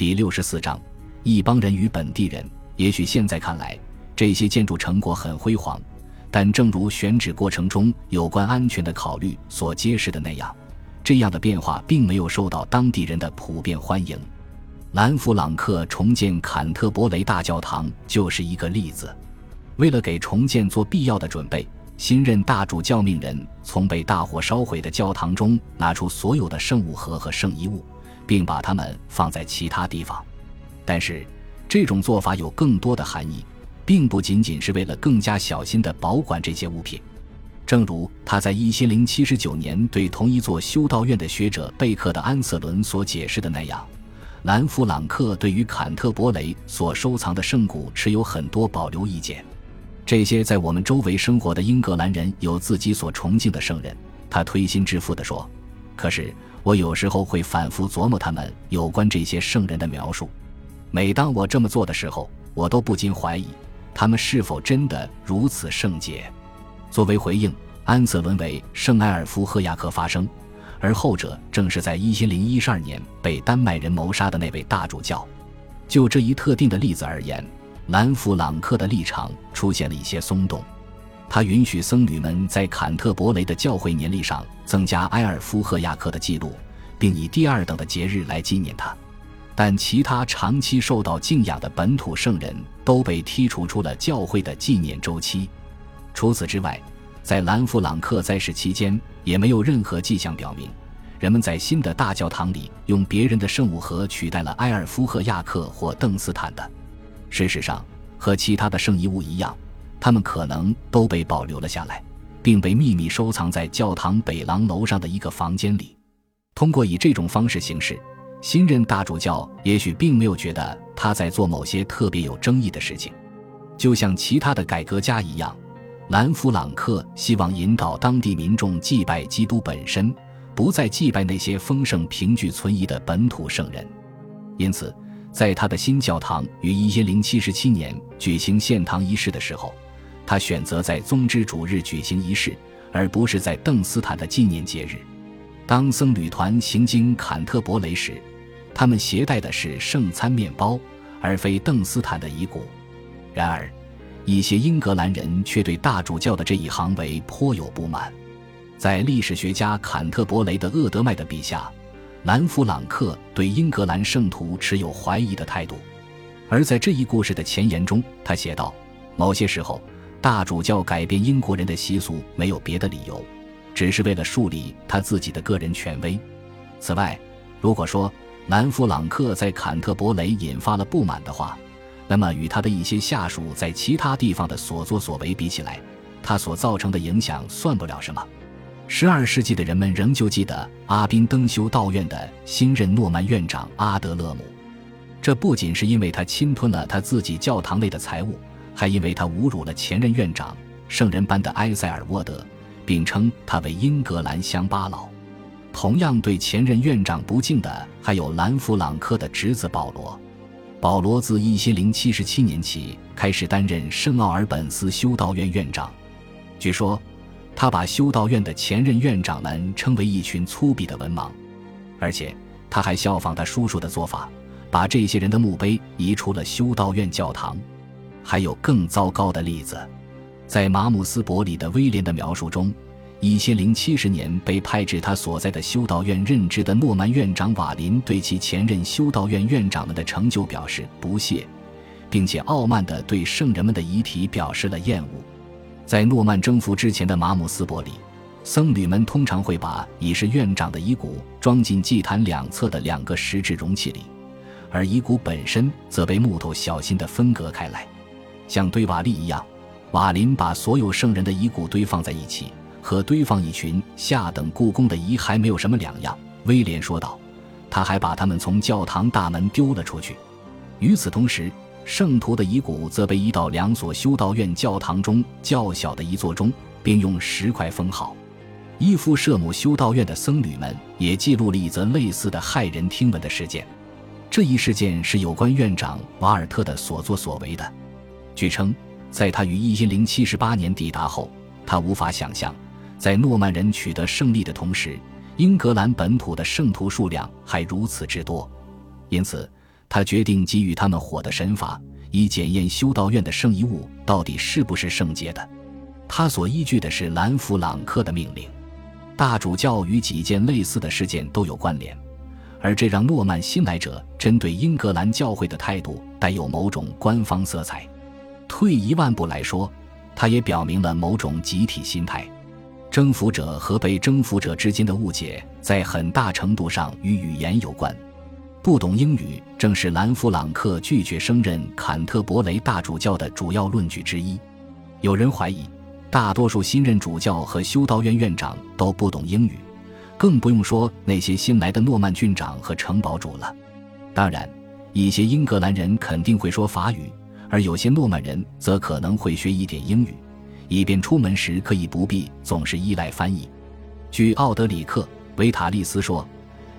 第六十四章，一帮人与本地人。也许现在看来，这些建筑成果很辉煌，但正如选址过程中有关安全的考虑所揭示的那样，这样的变化并没有受到当地人的普遍欢迎。兰弗朗克重建坎特伯雷大教堂就是一个例子。为了给重建做必要的准备，新任大主教命人从被大火烧毁的教堂中拿出所有的圣物盒和圣遗物，并把它们放在其他地方。但是，这种做法有更多的含义，并不仅仅是为了更加小心地保管这些物品。正如他在一千零七十九年对同一座修道院的学者贝克的安瑟伦所解释的那样。兰弗朗克对于坎特伯雷所收藏的圣骨持有很多保留意见。这些在我们周围生活的英格兰人有自己所崇敬的圣人，他推心置腹地说。可是我有时候会反复琢磨他们有关这些圣人的描述。每当我这么做的时候，我都不禁怀疑他们是否真的如此圣洁。作为回应，安瑟伦为圣埃尔夫赫亚克发声。而后者正是在一千零一十二年被丹麦人谋杀的那位大主教。就这一特定的例子而言，兰弗朗克的立场出现了一些松动。他允许僧侣们在坎特伯雷的教会年历上增加埃尔夫赫亚克的记录，并以第二等的节日来纪念他。但其他长期受到敬仰的本土圣人都被剔除出了教会的纪念周期。除此之外，在兰弗朗克在世期间，也没有任何迹象表明，人们在新的大教堂里用别人的圣物盒取代了埃尔夫赫亚克或邓斯坦的。事实上，和其他的圣遗物一样，他们可能都被保留了下来，并被秘密收藏在教堂北廊楼上的一个房间里。通过以这种方式行事，新任大主教也许并没有觉得他在做某些特别有争议的事情，就像其他的改革家一样。兰弗朗克希望引导当地民众祭拜基督本身，不再祭拜那些丰盛凭据存疑的本土圣人。因此，在他的新教堂于一千零七十七年举行献堂仪式的时候，他选择在宗之主日举行仪式，而不是在邓斯坦的纪念节日。当僧侣团行经坎特伯雷时，他们携带的是圣餐面包，而非邓斯坦的遗骨。然而，一些英格兰人却对大主教的这一行为颇有不满。在历史学家坎特伯雷的厄德迈的笔下，兰弗朗克对英格兰圣徒持有怀疑的态度。而在这一故事的前言中，他写道：“某些时候，大主教改变英国人的习俗没有别的理由，只是为了树立他自己的个人权威。此外，如果说兰弗朗克在坎特伯雷引发了不满的话，那么，与他的一些下属在其他地方的所作所为比起来，他所造成的影响算不了什么。十二世纪的人们仍旧记得阿宾登修道院的新任诺曼院长阿德勒姆，这不仅是因为他侵吞了他自己教堂内的财物，还因为他侮辱了前任院长圣人般的埃塞尔沃德，并称他为英格兰乡巴佬。同样对前任院长不敬的还有兰弗朗克的侄子保罗。保罗自一千零七十七年起开始担任圣奥尔本斯修道院院长。据说，他把修道院的前任院长们称为一群粗鄙的文盲，而且他还效仿他叔叔的做法，把这些人的墓碑移出了修道院教堂。还有更糟糕的例子，在马姆斯伯里的威廉的描述中。一千零七十年被派至他所在的修道院任职的诺曼院长瓦林对其前任修道院院长们的成就表示不屑，并且傲慢地对圣人们的遗体表示了厌恶。在诺曼征服之前的马姆斯伯里，僧侣们通常会把已是院长的遗骨装进祭坛两侧的两个石质容器里，而遗骨本身则被木头小心地分隔开来，像堆瓦砾一样。瓦林把所有圣人的遗骨堆放在一起。和堆放一群下等故宫的遗骸没有什么两样，威廉说道。他还把他们从教堂大门丢了出去。与此同时，圣徒的遗骨则被移到两所修道院教堂中较小的一座中，并用石块封好。伊夫舍姆修道院的僧侣们也记录了一则类似的骇人听闻的事件。这一事件是有关院长瓦尔特的所作所为的。据称，在他于一千零七十八年抵达后，他无法想象。在诺曼人取得胜利的同时，英格兰本土的圣徒数量还如此之多，因此他决定给予他们火的神罚，以检验修道院的圣遗物到底是不是圣洁的。他所依据的是兰弗朗克的命令。大主教与几件类似的事件都有关联，而这让诺曼新来者针对英格兰教会的态度带有某种官方色彩。退一万步来说，他也表明了某种集体心态。征服者和被征服者之间的误解，在很大程度上与语言有关。不懂英语，正是兰弗朗克拒绝升任坎特伯雷大主教的主要论据之一。有人怀疑。大多数新任主教和修道院院长都不懂英语，更不用说那些新来的诺曼郡长和城堡主了。当然，一些英格兰人肯定会说法语，而有些诺曼人则可能会学一点英语，以便出门时可以不必总是依赖翻译。据奥德里克·维塔利斯说，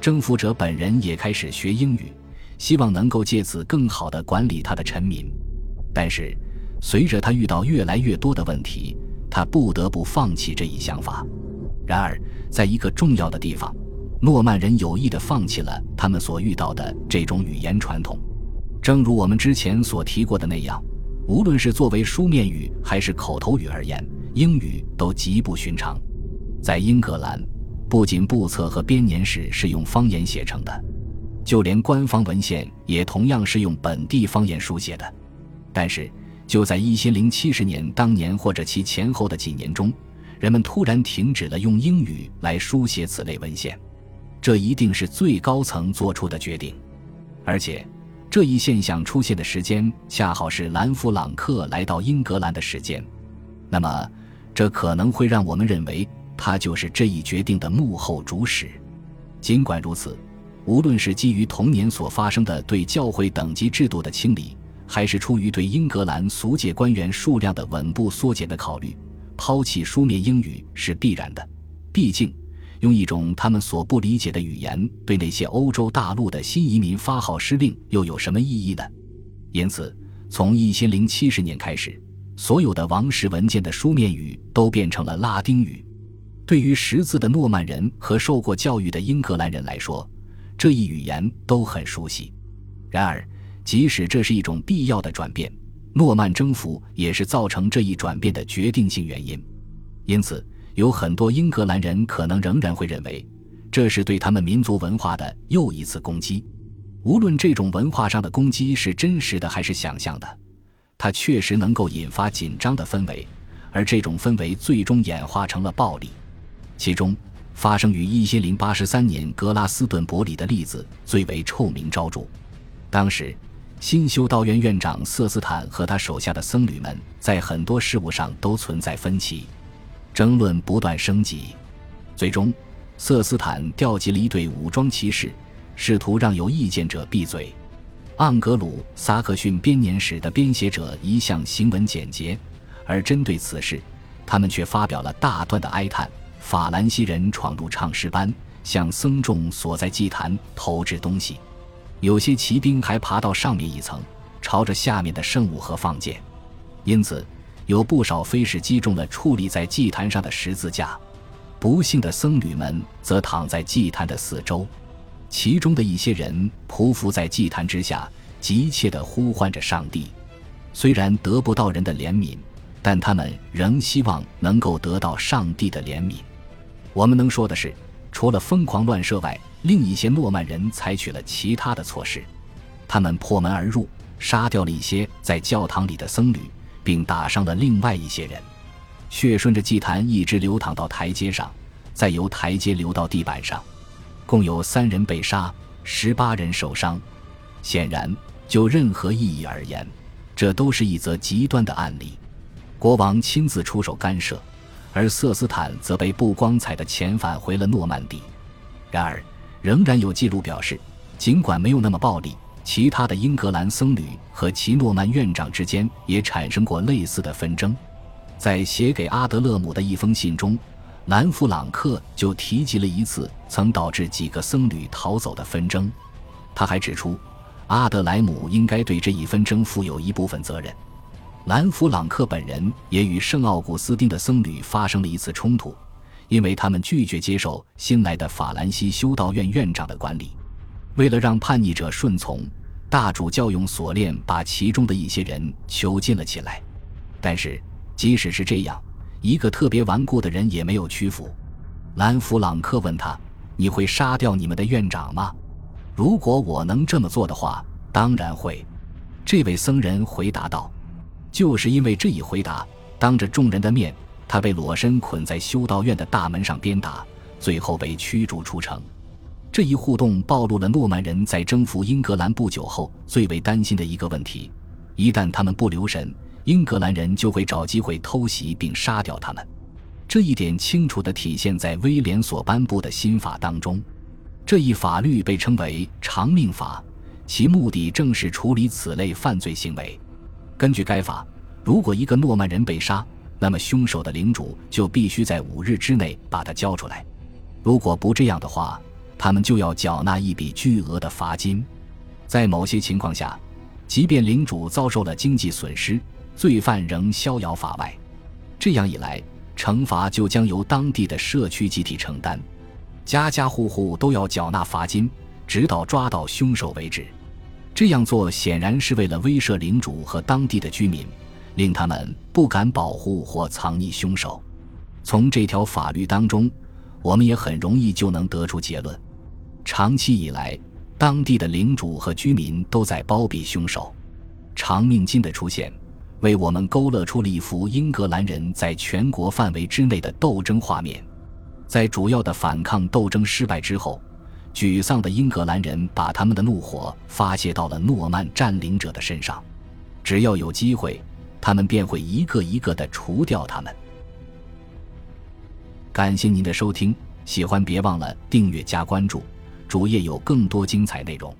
征服者本人也开始学英语，希望能够借此更好地管理他的臣民。但是，随着他遇到越来越多的问题，他不得不放弃这一想法。然而，在一个重要的地方，诺曼人有意地放弃了他们所遇到的这种语言传统。正如我们之前所提过的那样，无论是作为书面语还是口头语而言，英语都极不寻常。在英格兰，不仅簿册和编年史是用方言写成的，就连官方文献也同样是用本地方言书写的。但是，就在一千零七十年当年或者其前后的几年中，人们突然停止了用英语来书写此类文献，这一定是最高层做出的决定，而且这一现象出现的时间恰好是兰弗朗克来到英格兰的时间。那么，这可能会让我们认为他就是这一决定的幕后主使。尽管如此，无论是基于童年所发生的对教会等级制度的清理，还是出于对英格兰俗界官员数量的稳步缩减的考虑，抛弃书面英语是必然的。毕竟，用一种他们所不理解的语言对那些欧洲大陆的新移民发号施令，又有什么意义呢？因此，从一千零七十年开始，所有的王室文件的书面语都变成了拉丁语。对于识字的诺曼人和受过教育的英格兰人来说，这一语言都很熟悉。然而，即使这是一种必要的转变，诺曼征服也是造成这一转变的决定性原因。因此，有很多英格兰人可能仍然会认为，这是对他们民族文化的又一次攻击。无论这种文化上的攻击是真实的还是想象的，它确实能够引发紧张的氛围，而这种氛围最终演化成了暴力。其中，发生于一千零八十三年格拉斯顿伯里的例子最为臭名昭著。当时。新修道院院长瑟斯坦和他手下的僧侣们在很多事务上都存在分歧，争论不断升级。最终，瑟斯坦调集了一队武装骑士，试图让有意见者闭嘴。盎格鲁撒克逊编年史的编写者一向行文简洁，而针对此事，他们却发表了大段的哀叹：法兰西人闯入唱诗班，向僧众所在祭坛投掷东西。有些骑兵还爬到上面一层，朝着下面的圣物盒放箭，因此有不少飞士击中了矗立在祭坛上的十字架。不幸的僧侣们则躺在祭坛的四周，其中的一些人匍匐在祭坛之下，急切地呼唤着上帝。虽然得不到人的怜悯，但他们仍希望能够得到上帝的怜悯。我们能说的是，除了疯狂乱射外，另一些诺曼人采取了其他的措施，他们破门而入，杀掉了一些在教堂里的僧侣，并打伤了另外一些人。血顺着祭坛一直流淌到台阶上，再由台阶流到地板上，共有三人被杀，十八人受伤。显然，就任何意义而言，这都是一则极端的案例。国王亲自出手干涉，而瑟斯坦则被不光彩的遣返回了诺曼底。然而，仍然有记录表示，尽管没有那么暴力，其他的英格兰僧侣和奇诺曼院长之间也产生过类似的纷争。在写给阿德勒姆的一封信中，兰弗朗克就提及了一次曾导致几个僧侣逃走的纷争。他还指出，阿德莱姆应该对这一纷争负有一部分责任。兰弗朗克本人也与圣奥古斯丁的僧侣发生了一次冲突。因为他们拒绝接受新来的法兰西修道院院长的管理，为了让叛逆者顺从，大主教用锁链把其中的一些人囚禁了起来。但是，即使是这样，一个特别顽固的人也没有屈服。兰弗朗克问他：“你会杀掉你们的院长吗？”“如果我能这么做的话，当然会。”这位僧人回答道。就是因为这一回答，当着众人的面，他被裸身捆在修道院的大门上鞭打，最后被驱逐出城。这一互动暴露了诺曼人在征服英格兰不久后最为担心的一个问题：一旦他们不留神，英格兰人就会找机会偷袭并杀掉他们。这一点清楚地体现在威廉所颁布的新法当中。这一法律被称为“长命法”，其目的正是处理此类犯罪行为。根据该法，如果一个诺曼人被杀，那么凶手的领主就必须在五日之内把他交出来。如果不这样的话，他们就要缴纳一笔巨额的罚金。在某些情况下，即便领主遭受了经济损失，罪犯仍逍遥法外。这样一来，惩罚就将由当地的社区集体承担，家家户户都要缴纳罚金，直到抓到凶手为止。这样做显然是为了威慑领主和当地的居民，令他们不敢保护或藏匿凶手。从这条法律当中，我们也很容易就能得出结论。长期以来，当地的领主和居民都在包庇凶手。长命金的出现，为我们勾勒出了一幅英格兰人在全国范围之内的斗争画面。在主要的反抗斗争失败之后，沮丧的英格兰人把他们的怒火发泄到了诺曼占领者的身上。只要有机会，他们便会一个一个地除掉他们。感谢您的收听，喜欢别忘了订阅加关注。主页有更多精彩内容。